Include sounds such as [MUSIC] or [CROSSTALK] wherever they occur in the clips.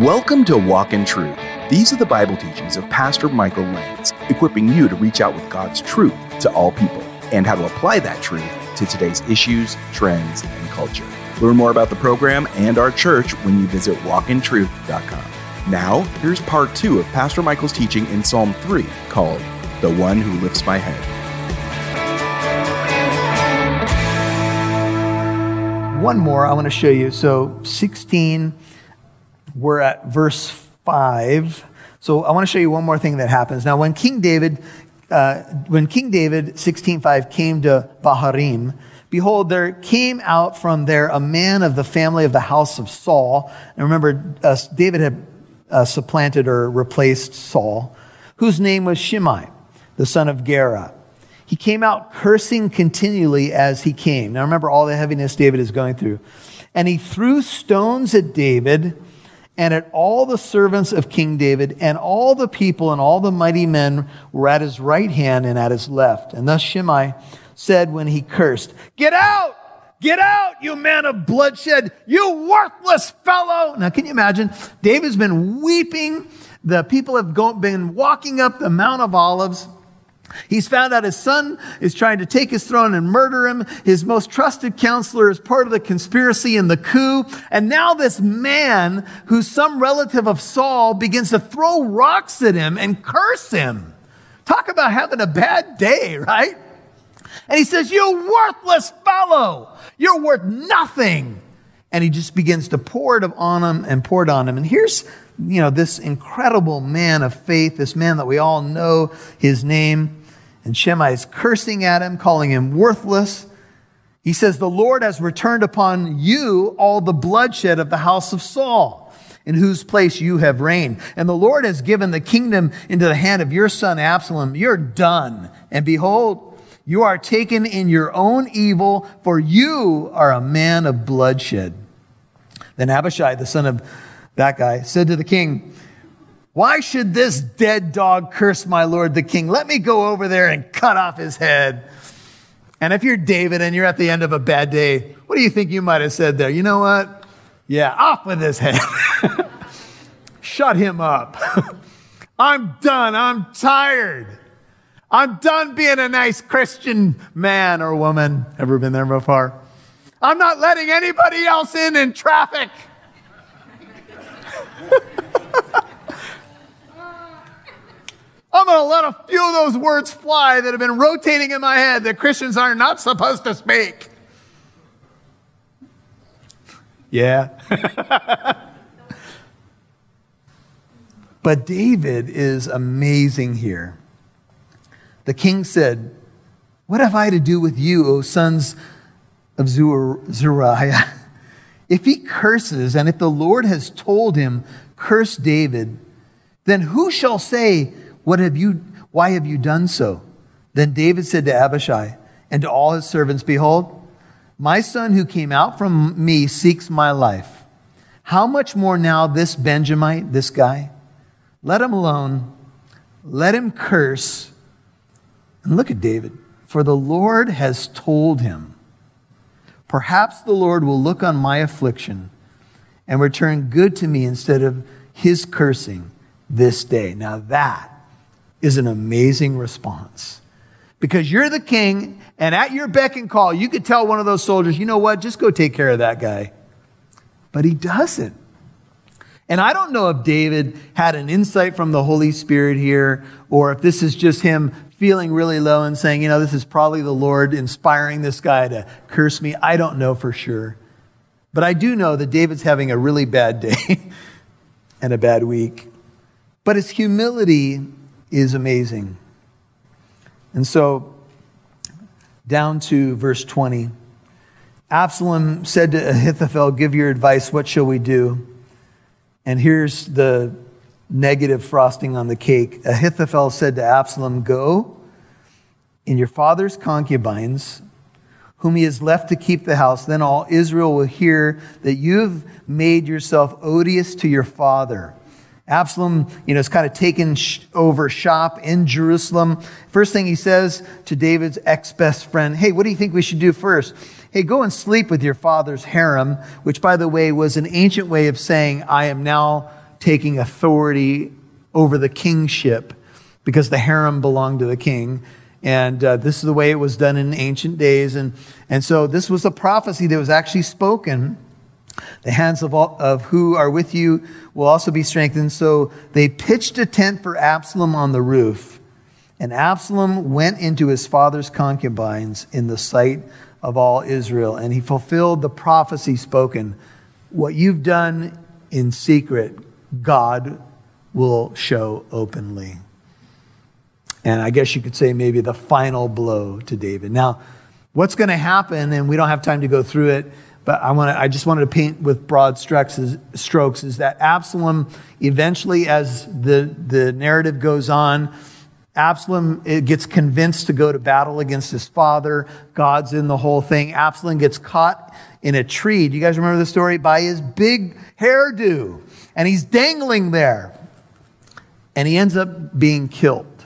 Welcome to Walk in Truth. These are the Bible teachings of Pastor Michael Lance, equipping you to reach out with God's truth to all people and how to apply that truth to today's issues, trends, and culture. Learn more about the program and our church when you visit walkintruth.com. Now, here's part two of Pastor Michael's teaching in Psalm 3 called The One Who Lifts My Head. One more I want to show you. So, 16, we're at verse 5. So, I want to show you one more thing that happens. Now, when King David, uh, when King David, 16.5, came to Bahurim, behold, there came out from there a man of the family of the house of Saul. And remember, uh, David had uh, supplanted or replaced Saul, whose name was Shimei, the son of Gera. He came out cursing continually as he came. Now remember all the heaviness David is going through. And he threw stones at David and at all the servants of King David, and all the people and all the mighty men were at his right hand and at his left. And thus Shimei said when he cursed, Get out! Get out, you man of bloodshed, you worthless fellow. Now, can you imagine? David's been weeping. The people have been walking up the Mount of Olives. He's found out his son is trying to take his throne and murder him. His most trusted counselor is part of the conspiracy and the coup. And now this man, who's some relative of Saul, begins to throw rocks at him and curse him. Talk about having a bad day, right? And he says, You worthless fellow, you're worth nothing. And he just begins to pour it on him and pour it on him. And here's you know, this incredible man of faith, this man that we all know his name. And Shimei is cursing at him, calling him worthless. He says, The Lord has returned upon you all the bloodshed of the house of Saul, in whose place you have reigned. And the Lord has given the kingdom into the hand of your son Absalom. You're done. And behold, you are taken in your own evil, for you are a man of bloodshed. Then Abishai, the son of that guy, said to the king, why should this dead dog curse my lord the king? Let me go over there and cut off his head. And if you're David and you're at the end of a bad day, what do you think you might have said there? You know what? Yeah, off with his head. [LAUGHS] Shut him up. [LAUGHS] I'm done. I'm tired. I'm done being a nice Christian man or woman. Ever been there before? I'm not letting anybody else in in traffic. [LAUGHS] I'm going to let a few of those words fly that have been rotating in my head that Christians are not supposed to speak. Yeah. but David is amazing here. The king said, What have I to do with you, O sons of Zeruiah? [LAUGHS] If he curses, and if the Lord has told him, Curse David, then who shall say, what have you, why have you done so? Then David said to Abishai and to all his servants, Behold, my son who came out from me seeks my life. How much more now this Benjamite, this guy? Let him alone. Let him curse. And look at David. For the Lord has told him. Perhaps the Lord will look on my affliction and return good to me instead of his cursing this day. Now that is an amazing response. Because you're the king, and at your beck and call, you could tell one of those soldiers, you know what, just go take care of that guy. But he doesn't. And I don't know if David had an insight from the Holy Spirit here, or if this is just him feeling really low and saying, you know, this is probably the Lord inspiring this guy to curse me. I don't know for sure. But I do know that David's having a really bad day [LAUGHS] and a bad week. But his humility is amazing. And so, down to verse 20. Absalom said to Ahithophel, Give your advice, what shall we do? And here's the negative frosting on the cake. Ahithophel said to Absalom, Go in your father's concubines, whom he has left to keep the house. Then all Israel will hear that you've made yourself odious to your father. Absalom, you know, is kind of taken over shop in Jerusalem. First thing he says to David's ex best friend, Hey, what do you think we should do first? Hey, go and sleep with your father's harem, which, by the way, was an ancient way of saying, I am now taking authority over the kingship because the harem belonged to the king. And uh, this is the way it was done in ancient days. And, and so this was a prophecy that was actually spoken. The hands of, all, of who are with you will also be strengthened. So they pitched a tent for Absalom on the roof. And Absalom went into his father's concubines in the sight of all Israel. And he fulfilled the prophecy spoken. What you've done in secret, God will show openly and I guess you could say maybe the final blow to David. Now, what's going to happen, and we don't have time to go through it, but I, want to, I just wanted to paint with broad strokes is, strokes, is that Absalom eventually, as the, the narrative goes on, Absalom gets convinced to go to battle against his father. God's in the whole thing. Absalom gets caught in a tree. Do you guys remember the story? By his big hairdo. And he's dangling there. And he ends up being killed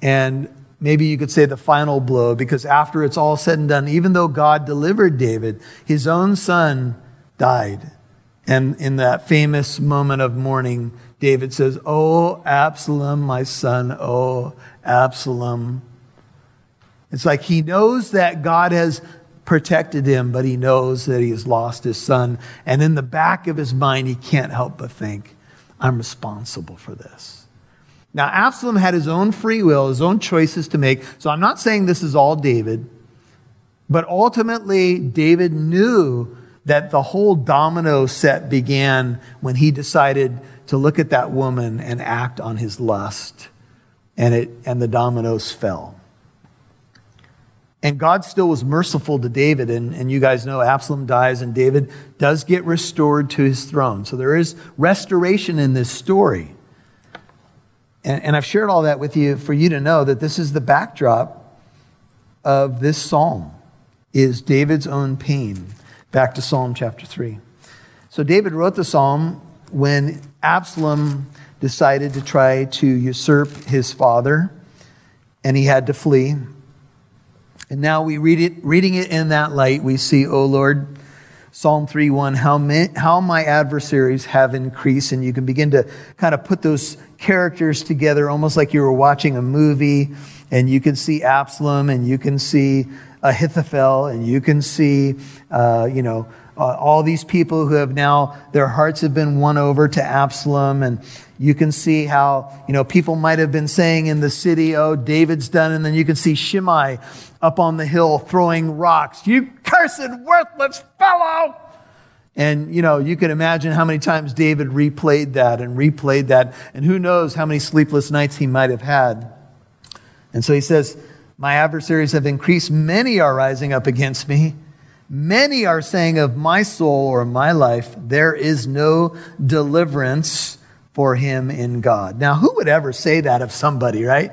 and maybe you could say the final blow, because after it's all said and done, even though God delivered David, his own son died. And in that famous moment of mourning, David says, Oh, Absalom, my son, oh, Absalom. It's like he knows that God has protected him, but he knows that he has lost his son. And in the back of his mind, he can't help but think, I'm responsible for this. Now, Absalom had his own free will, his own choices to make. So I'm not saying this is all David, but ultimately, David knew that the whole domino set began when he decided to look at that woman and act on his lust. And, it, and the dominoes fell. And God still was merciful to David. And, and you guys know Absalom dies, and David does get restored to his throne. So there is restoration in this story. And, and I've shared all that with you for you to know that this is the backdrop of this psalm is David's own pain. Back to Psalm chapter 3. So David wrote the psalm when Absalom decided to try to usurp his father and he had to flee. And now we read it, reading it in that light, we see, O Lord, Psalm 3 1, how, how my adversaries have increased. And you can begin to kind of put those characters together almost like you were watching a movie. And you can see Absalom and you can see Ahithophel and you can see, uh, you know, uh, all these people who have now, their hearts have been won over to Absalom. And you can see how, you know, people might have been saying in the city, oh, David's done. And then you can see Shimei up on the hill throwing rocks. You cursed, worthless fellow! And, you know, you can imagine how many times David replayed that and replayed that. And who knows how many sleepless nights he might have had. And so he says, My adversaries have increased. Many are rising up against me. Many are saying of my soul or my life, there is no deliverance for him in God. Now, who would ever say that of somebody, right?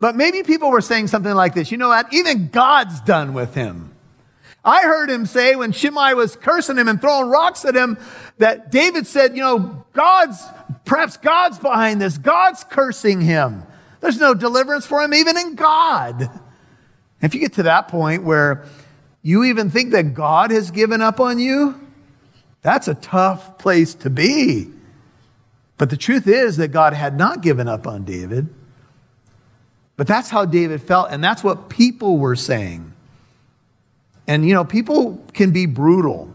But maybe people were saying something like this. You know what? Even God's done with him. I heard him say when Shimei was cursing him and throwing rocks at him that David said, you know, God's, perhaps God's behind this. God's cursing him. There's no deliverance for him even in God. If you get to that point where you even think that God has given up on you, that's a tough place to be. But the truth is that God had not given up on David. But that's how David felt, and that's what people were saying. And, you know, people can be brutal.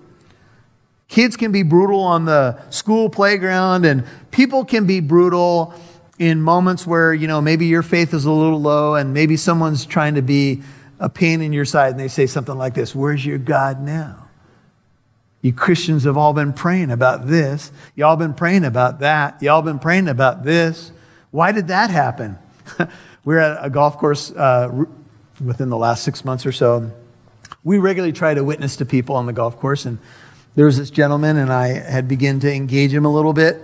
Kids can be brutal on the school playground, and people can be brutal in moments where, you know, maybe your faith is a little low, and maybe someone's trying to be a pain in your side, and they say something like this Where's your God now? You Christians have all been praying about this. Y'all been praying about that. Y'all been praying about this. Why did that happen? [LAUGHS] we are at a golf course uh, within the last six months or so. We regularly try to witness to people on the golf course, and there was this gentleman, and I had begun to engage him a little bit.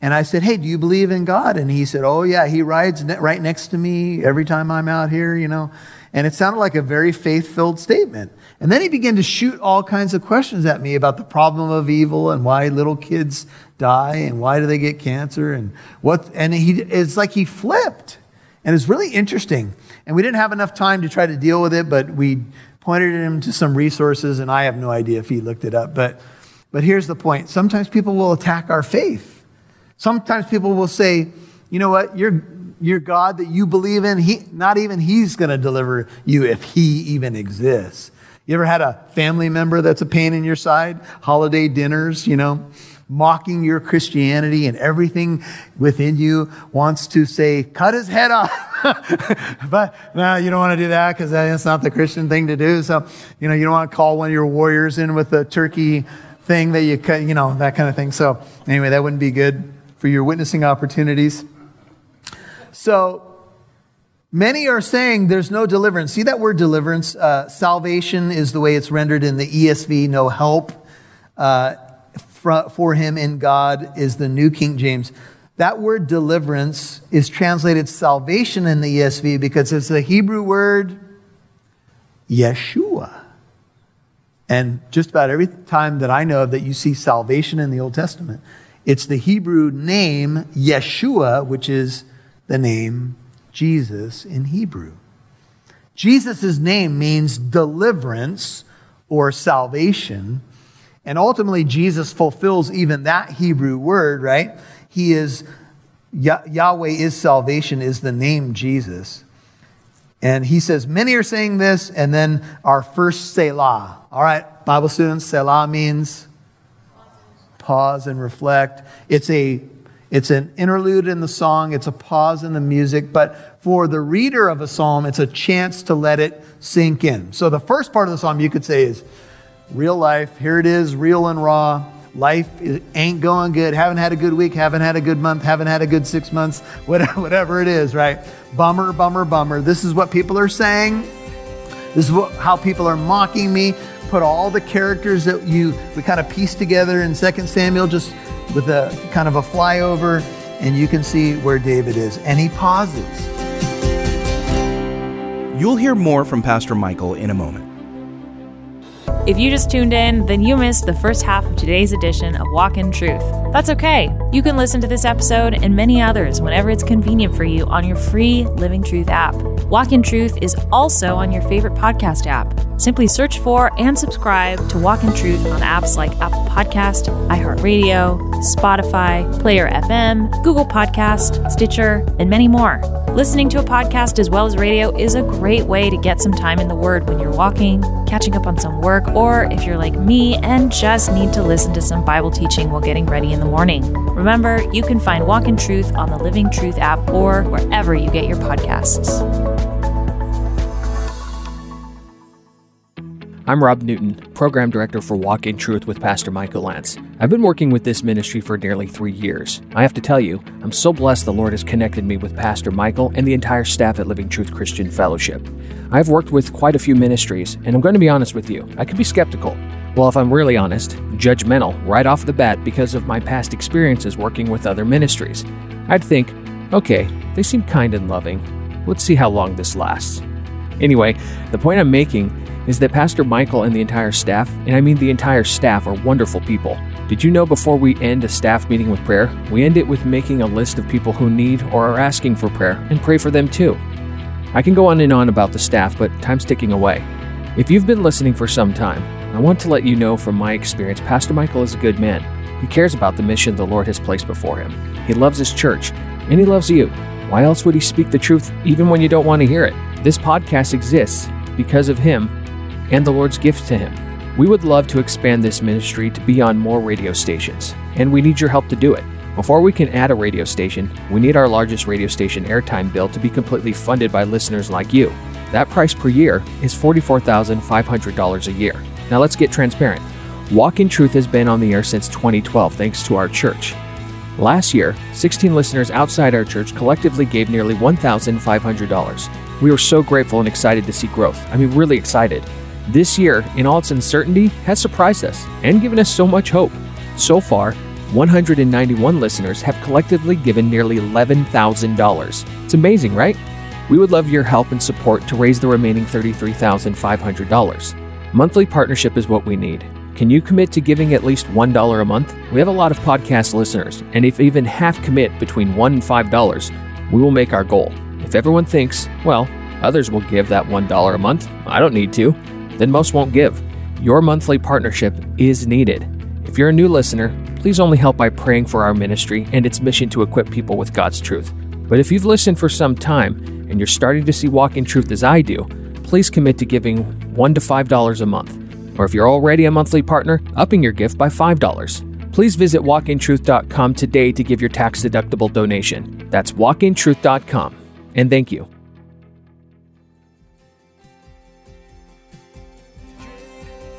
And I said, Hey, do you believe in God? And he said, Oh, yeah, he rides ne- right next to me every time I'm out here, you know. And it sounded like a very faith filled statement. And then he began to shoot all kinds of questions at me about the problem of evil and why little kids die and why do they get cancer and what. And he, it's like he flipped. And it's really interesting. And we didn't have enough time to try to deal with it, but we pointed him to some resources, and I have no idea if he looked it up. But But here's the point sometimes people will attack our faith. Sometimes people will say, you know what, your, your God that you believe in, he, not even He's going to deliver you if He even exists. You ever had a family member that's a pain in your side? Holiday dinners, you know, mocking your Christianity and everything within you wants to say, cut his head off. [LAUGHS] but no, you don't want to do that because that's not the Christian thing to do. So, you know, you don't want to call one of your warriors in with a turkey thing that you cut, you know, that kind of thing. So anyway, that wouldn't be good for your witnessing opportunities. So Many are saying there's no deliverance. See that word deliverance? Uh, salvation is the way it's rendered in the ESV, no help uh, for, for him in God is the New King James. That word deliverance is translated salvation in the ESV because it's the Hebrew word Yeshua. And just about every time that I know of that you see salvation in the Old Testament, it's the Hebrew name Yeshua, which is the name Jesus in Hebrew. Jesus' name means deliverance or salvation. And ultimately, Jesus fulfills even that Hebrew word, right? He is, Yahweh is salvation, is the name Jesus. And he says, Many are saying this, and then our first Selah. All right, Bible students, Selah means pause and reflect. It's a it's an interlude in the song, it's a pause in the music, but for the reader of a psalm, it's a chance to let it sink in. So the first part of the psalm you could say is real life. Here it is, real and raw. Life ain't going good. Haven't had a good week, haven't had a good month, haven't had a good six months, [LAUGHS] whatever it is, right? Bummer, bummer, bummer. This is what people are saying. This is what, how people are mocking me. Put all the characters that you we kind of pieced together in 2 Samuel, just with a kind of a flyover, and you can see where David is. And he pauses. You'll hear more from Pastor Michael in a moment. If you just tuned in, then you missed the first half of today's edition of Walk in Truth. That's okay. You can listen to this episode and many others whenever it's convenient for you on your free Living Truth app. Walk in Truth is also on your favorite podcast app. Simply search for and subscribe to Walk in Truth on apps like Apple Podcast, iHeartRadio, Spotify, Player FM, Google Podcast, Stitcher, and many more. Listening to a podcast as well as radio is a great way to get some time in the Word when you're walking, catching up on some work, or if you're like me and just need to listen to some Bible teaching while getting ready in the morning. Remember, you can find Walk in Truth on the Living Truth app or wherever you get your podcasts. I'm Rob Newton, Program Director for Walk in Truth with Pastor Michael Lance. I've been working with this ministry for nearly three years. I have to tell you, I'm so blessed the Lord has connected me with Pastor Michael and the entire staff at Living Truth Christian Fellowship. I've worked with quite a few ministries, and I'm going to be honest with you, I could be skeptical. Well, if I'm really honest, judgmental right off the bat because of my past experiences working with other ministries. I'd think, okay, they seem kind and loving. Let's see how long this lasts. Anyway, the point I'm making is that Pastor Michael and the entire staff, and I mean the entire staff, are wonderful people. Did you know before we end a staff meeting with prayer, we end it with making a list of people who need or are asking for prayer and pray for them too? I can go on and on about the staff, but time's ticking away. If you've been listening for some time, I want to let you know from my experience, Pastor Michael is a good man. He cares about the mission the Lord has placed before him. He loves his church, and he loves you. Why else would he speak the truth even when you don't want to hear it? This podcast exists because of him and the Lord's gift to him. We would love to expand this ministry to be on more radio stations, and we need your help to do it. Before we can add a radio station, we need our largest radio station airtime bill to be completely funded by listeners like you. That price per year is $44,500 a year. Now let's get transparent. Walk in Truth has been on the air since 2012 thanks to our church. Last year, 16 listeners outside our church collectively gave nearly $1,500. We were so grateful and excited to see growth. I mean, really excited. This year, in all its uncertainty, has surprised us and given us so much hope. So far, 191 listeners have collectively given nearly $11,000. It's amazing, right? We would love your help and support to raise the remaining $33,500. Monthly partnership is what we need. Can you commit to giving at least $1 a month? We have a lot of podcast listeners, and if even half commit between $1 and $5, we will make our goal. If everyone thinks, well, others will give that $1 a month, I don't need to, then most won't give. Your monthly partnership is needed. If you're a new listener, please only help by praying for our ministry and its mission to equip people with God's truth. But if you've listened for some time and you're starting to see Walk in Truth as I do, please commit to giving $1 to $5 a month. Or if you're already a monthly partner, upping your gift by $5. Please visit walkintruth.com today to give your tax deductible donation. That's walkintruth.com. And thank you.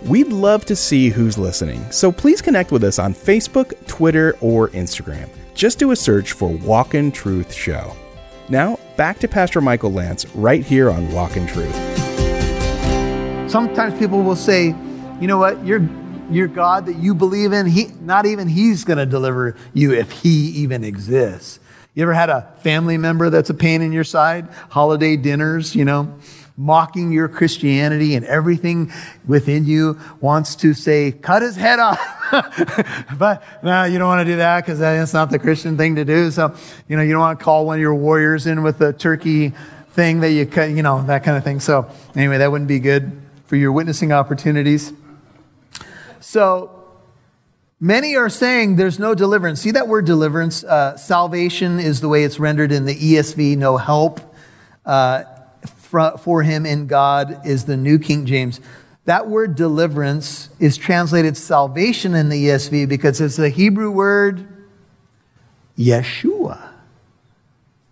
We'd love to see who's listening, so please connect with us on Facebook, Twitter, or Instagram. Just do a search for Walk in Truth Show. Now, back to Pastor Michael Lance right here on Walk in Truth. Sometimes people will say, you know what, your, your God that you believe in, he, not even He's going to deliver you if He even exists. You ever had a family member that's a pain in your side? Holiday dinners, you know? Mocking your Christianity and everything within you wants to say, cut his head off. [LAUGHS] but no, you don't want to do that because that's not the Christian thing to do. So, you know, you don't want to call one of your warriors in with a turkey thing that you cut, you know, that kind of thing. So anyway, that wouldn't be good for your witnessing opportunities. So Many are saying there's no deliverance. See that word deliverance? Uh, salvation is the way it's rendered in the ESV, no help. Uh, for him in God is the New King James. That word deliverance is translated salvation in the ESV because it's the Hebrew word Yeshua.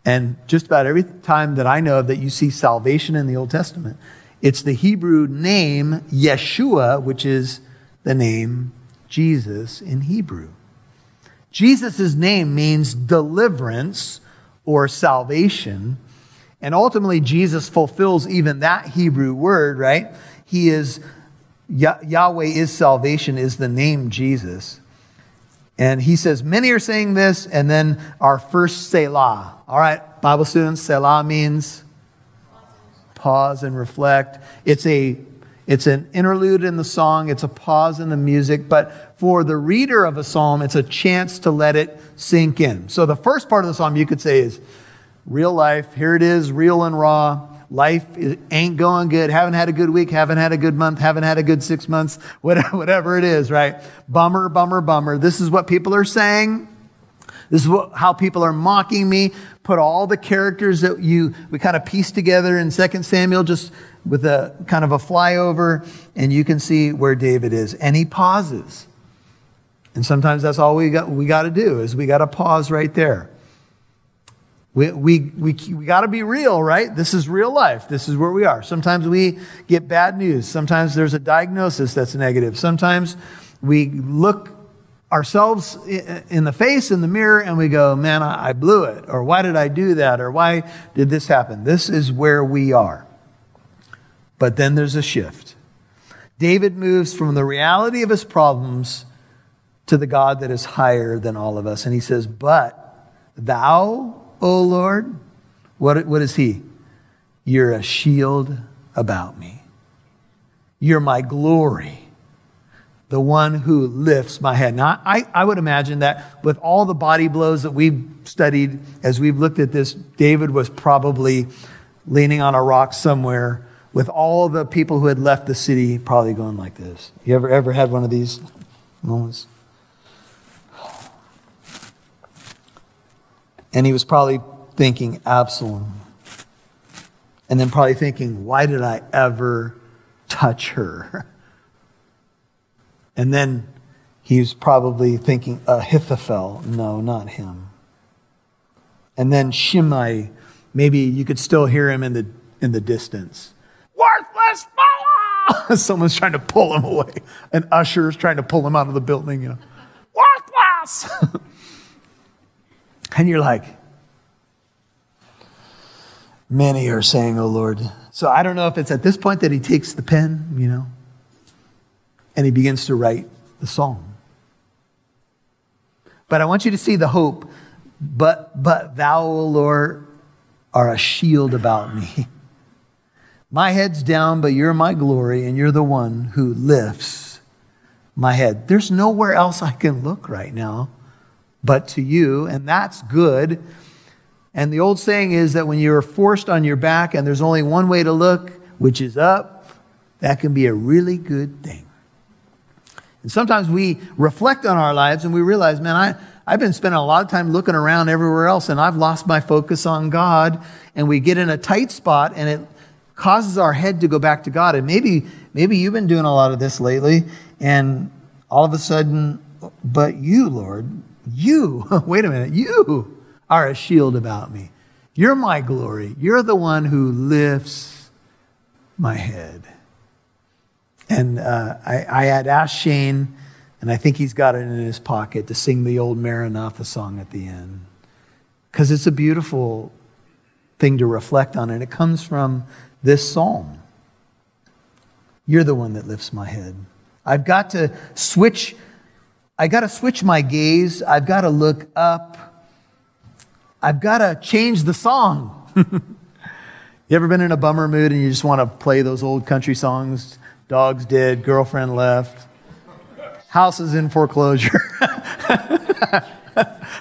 And just about every time that I know of that you see salvation in the Old Testament, it's the Hebrew name Yeshua, which is the name Jesus in Hebrew. Jesus' name means deliverance or salvation. And ultimately, Jesus fulfills even that Hebrew word, right? He is, Yahweh is salvation, is the name Jesus. And he says, many are saying this, and then our first Selah. All right, Bible students, Selah means pause and reflect. It's a it's an interlude in the song, it's a pause in the music, but for the reader of a psalm, it's a chance to let it sink in. So the first part of the psalm you could say is Real life. Here it is, real and raw. Life ain't going good. Haven't had a good week. Haven't had a good month. Haven't had a good six months. [LAUGHS] Whatever, it is, right? Bummer, bummer, bummer. This is what people are saying. This is what, how people are mocking me. Put all the characters that you, we kind of piece together in 2 Samuel just with a kind of a flyover and you can see where David is. And he pauses. And sometimes that's all we got, we got to do is we got to pause right there. We, we, we, we got to be real, right? This is real life. This is where we are. Sometimes we get bad news. Sometimes there's a diagnosis that's negative. Sometimes we look ourselves in the face in the mirror and we go, man, I blew it. Or why did I do that? Or why did this happen? This is where we are. But then there's a shift. David moves from the reality of his problems to the God that is higher than all of us. And he says, But thou, O Lord? What, what is he? You're a shield about me. You're my glory, the one who lifts my head. Now, I, I would imagine that with all the body blows that we've studied as we've looked at this, David was probably leaning on a rock somewhere with all the people who had left the city probably going like this. You ever, ever had one of these moments? And he was probably thinking, Absalom. And then probably thinking, why did I ever touch her? [LAUGHS] And then he was probably thinking, Ahithophel. No, not him. And then Shimei, maybe you could still hear him in the, in the distance. Worthless fellow! [LAUGHS] Someone's trying to pull him away. An usher is trying to pull him out of the building, you know. Worthless! [LAUGHS] And you're like, many are saying, Oh Lord. So I don't know if it's at this point that he takes the pen, you know, and he begins to write the song. But I want you to see the hope. But, but thou, O Lord, are a shield about me. [LAUGHS] My head's down, but you're my glory, and you're the one who lifts my head. There's nowhere else I can look right now but to you, and that's good. And the old saying is that when you're forced on your back and there's only one way to look, which is up, that can be a really good thing. And sometimes we reflect on our lives and we realize, man, I, I've been spending a lot of time looking around everywhere else and I've lost my focus on God. And we get in a tight spot and it causes our head to go back to God. And maybe, maybe you've been doing a lot of this lately and all of a sudden, but you, Lord, you, [LAUGHS] wait a minute, you are a shield about me. You're my glory. You're the one who lifts my head. And uh, I, I had asked Shane, and I think he's got it in his pocket, to sing the old Maranatha song at the end. Because it's a beautiful thing to reflect on, and it comes from this psalm. You're the one that lifts my head. I've got to switch, I got to switch my gaze. I've got to look up. I've got to change the song. [LAUGHS] you ever been in a bummer mood and you just want to play those old country songs? Dog's dead, girlfriend left, house is in foreclosure. [LAUGHS]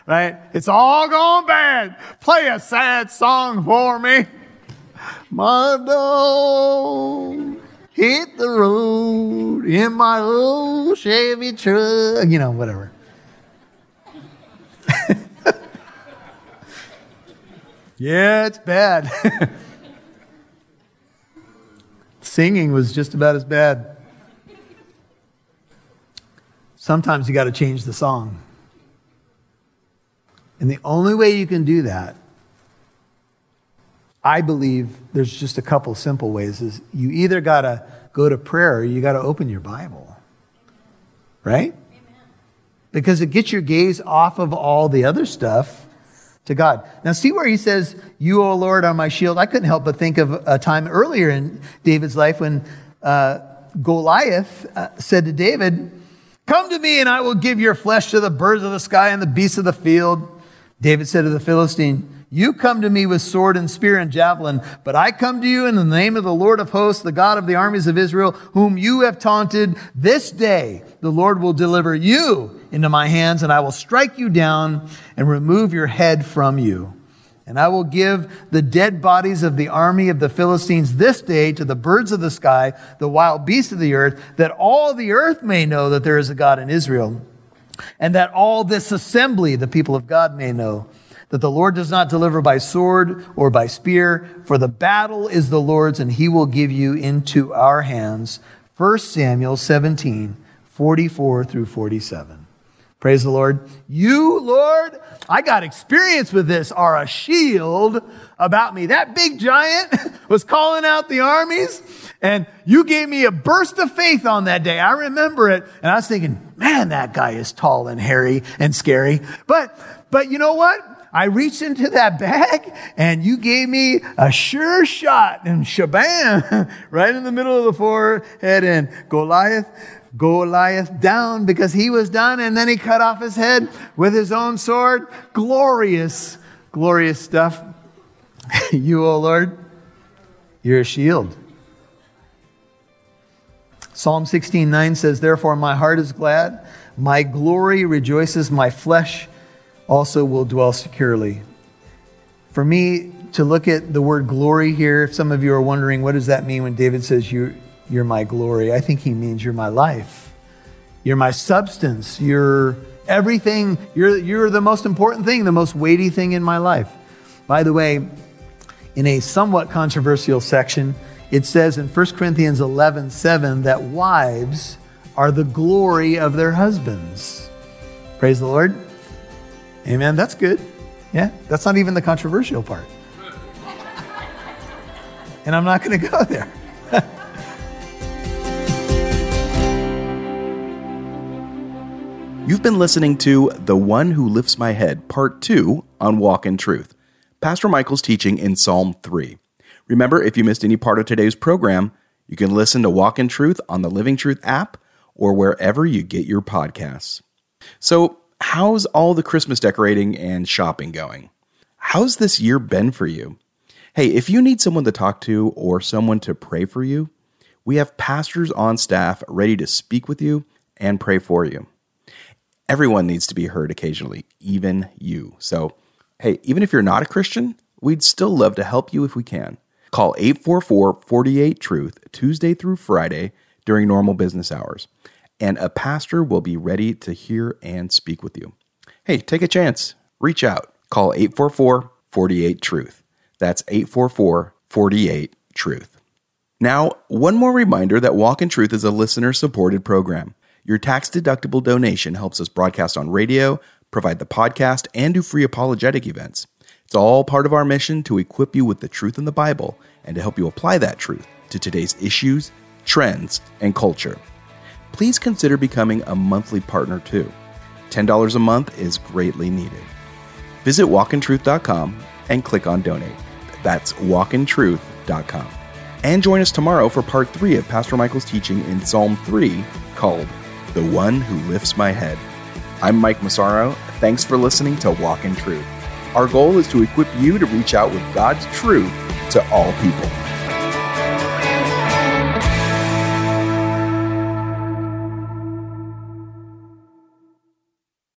right? It's all gone bad. Play a sad song for me. My dog hit the road in my old Chevy truck. You know, whatever. [LAUGHS] yeah, it's bad. [LAUGHS] Singing was just about as bad. Sometimes you got to change the song. And the only way you can do that, I believe there's just a couple simple ways is you either got to go to prayer or you got to open your Bible. Right? Amen. Because it gets your gaze off of all the other stuff to God. Now, see where he says, You, O Lord, are my shield. I couldn't help but think of a time earlier in David's life when uh, Goliath uh, said to David, Come to me, and I will give your flesh to the birds of the sky and the beasts of the field. David said to the Philistine, you come to me with sword and spear and javelin, but I come to you in the name of the Lord of hosts, the God of the armies of Israel, whom you have taunted. This day the Lord will deliver you into my hands, and I will strike you down and remove your head from you. And I will give the dead bodies of the army of the Philistines this day to the birds of the sky, the wild beasts of the earth, that all the earth may know that there is a God in Israel, and that all this assembly, the people of God, may know that the Lord does not deliver by sword or by spear, for the battle is the Lord's, and he will give you into our hands. 1 Samuel 17, 44 through 47. Praise the Lord. You, Lord, I got experience with this, are a shield about me. That big giant [LAUGHS] was calling out the armies, and you gave me a burst of faith on that day. I remember it, and I was thinking, man, that guy is tall and hairy and scary. But, but you know what? I reached into that bag and you gave me a sure shot and shabam, [LAUGHS] right in the middle of the forehead and Goliath, Goliath down because he was done and then he cut off his head with his own sword. Glorious, glorious stuff. [LAUGHS] you, O oh Lord, you're a shield. Psalm 16, 9 says, Therefore my heart is glad, my glory rejoices, my flesh also will dwell securely. For me to look at the word glory here, if some of you are wondering, what does that mean when David says, You're, you're my glory? I think he means you're my life. You're my substance. You're everything. You're, you're the most important thing, the most weighty thing in my life. By the way, in a somewhat controversial section, it says in 1 Corinthians 11 7 that wives are the glory of their husbands. Praise the Lord. Amen. That's good. Yeah, that's not even the controversial part. and I'm not going to go there. [LAUGHS] You've been listening to The One Who Lifts My Head, Part 2 on Walk in Truth. Pastor Michael's teaching in Psalm 3. Remember, if you missed any part of today's program, you can listen to Walk in Truth on the Living Truth app or wherever you get your podcasts. So, how's all the Christmas decorating and shopping going? How's this year been for you? Hey, if you need someone to talk to or someone to pray for you, we have pastors on staff ready to speak with you and pray for you. Everyone needs to be heard occasionally, even you. So, hey, even if you're not a Christian, we'd still love to help you if we can. Call 844 48 Truth Tuesday through Friday during normal business hours. And a pastor will be ready to hear and speak with you. Hey, take a chance. Reach out. Call 844 48 Truth. That's 844 48 Truth. Now, one more reminder that Walk in Truth is a listener supported program. Your tax deductible donation helps us broadcast on radio, provide the podcast, and do free apologetic events. It's all part of our mission to equip you with the truth in the Bible and to help you apply that truth to today's issues, trends, and culture. Please consider becoming a monthly partner too. $10 a month is greatly needed. Visit walkintruth.com and click on donate. That's walkintruth.com. And join us tomorrow for part three of Pastor Michael's teaching in Psalm 3 called The One Who Lifts My Head. I'm Mike Massaro. Thanks for listening to Walk in Truth. Our goal is to equip you to reach out with God's truth to all people.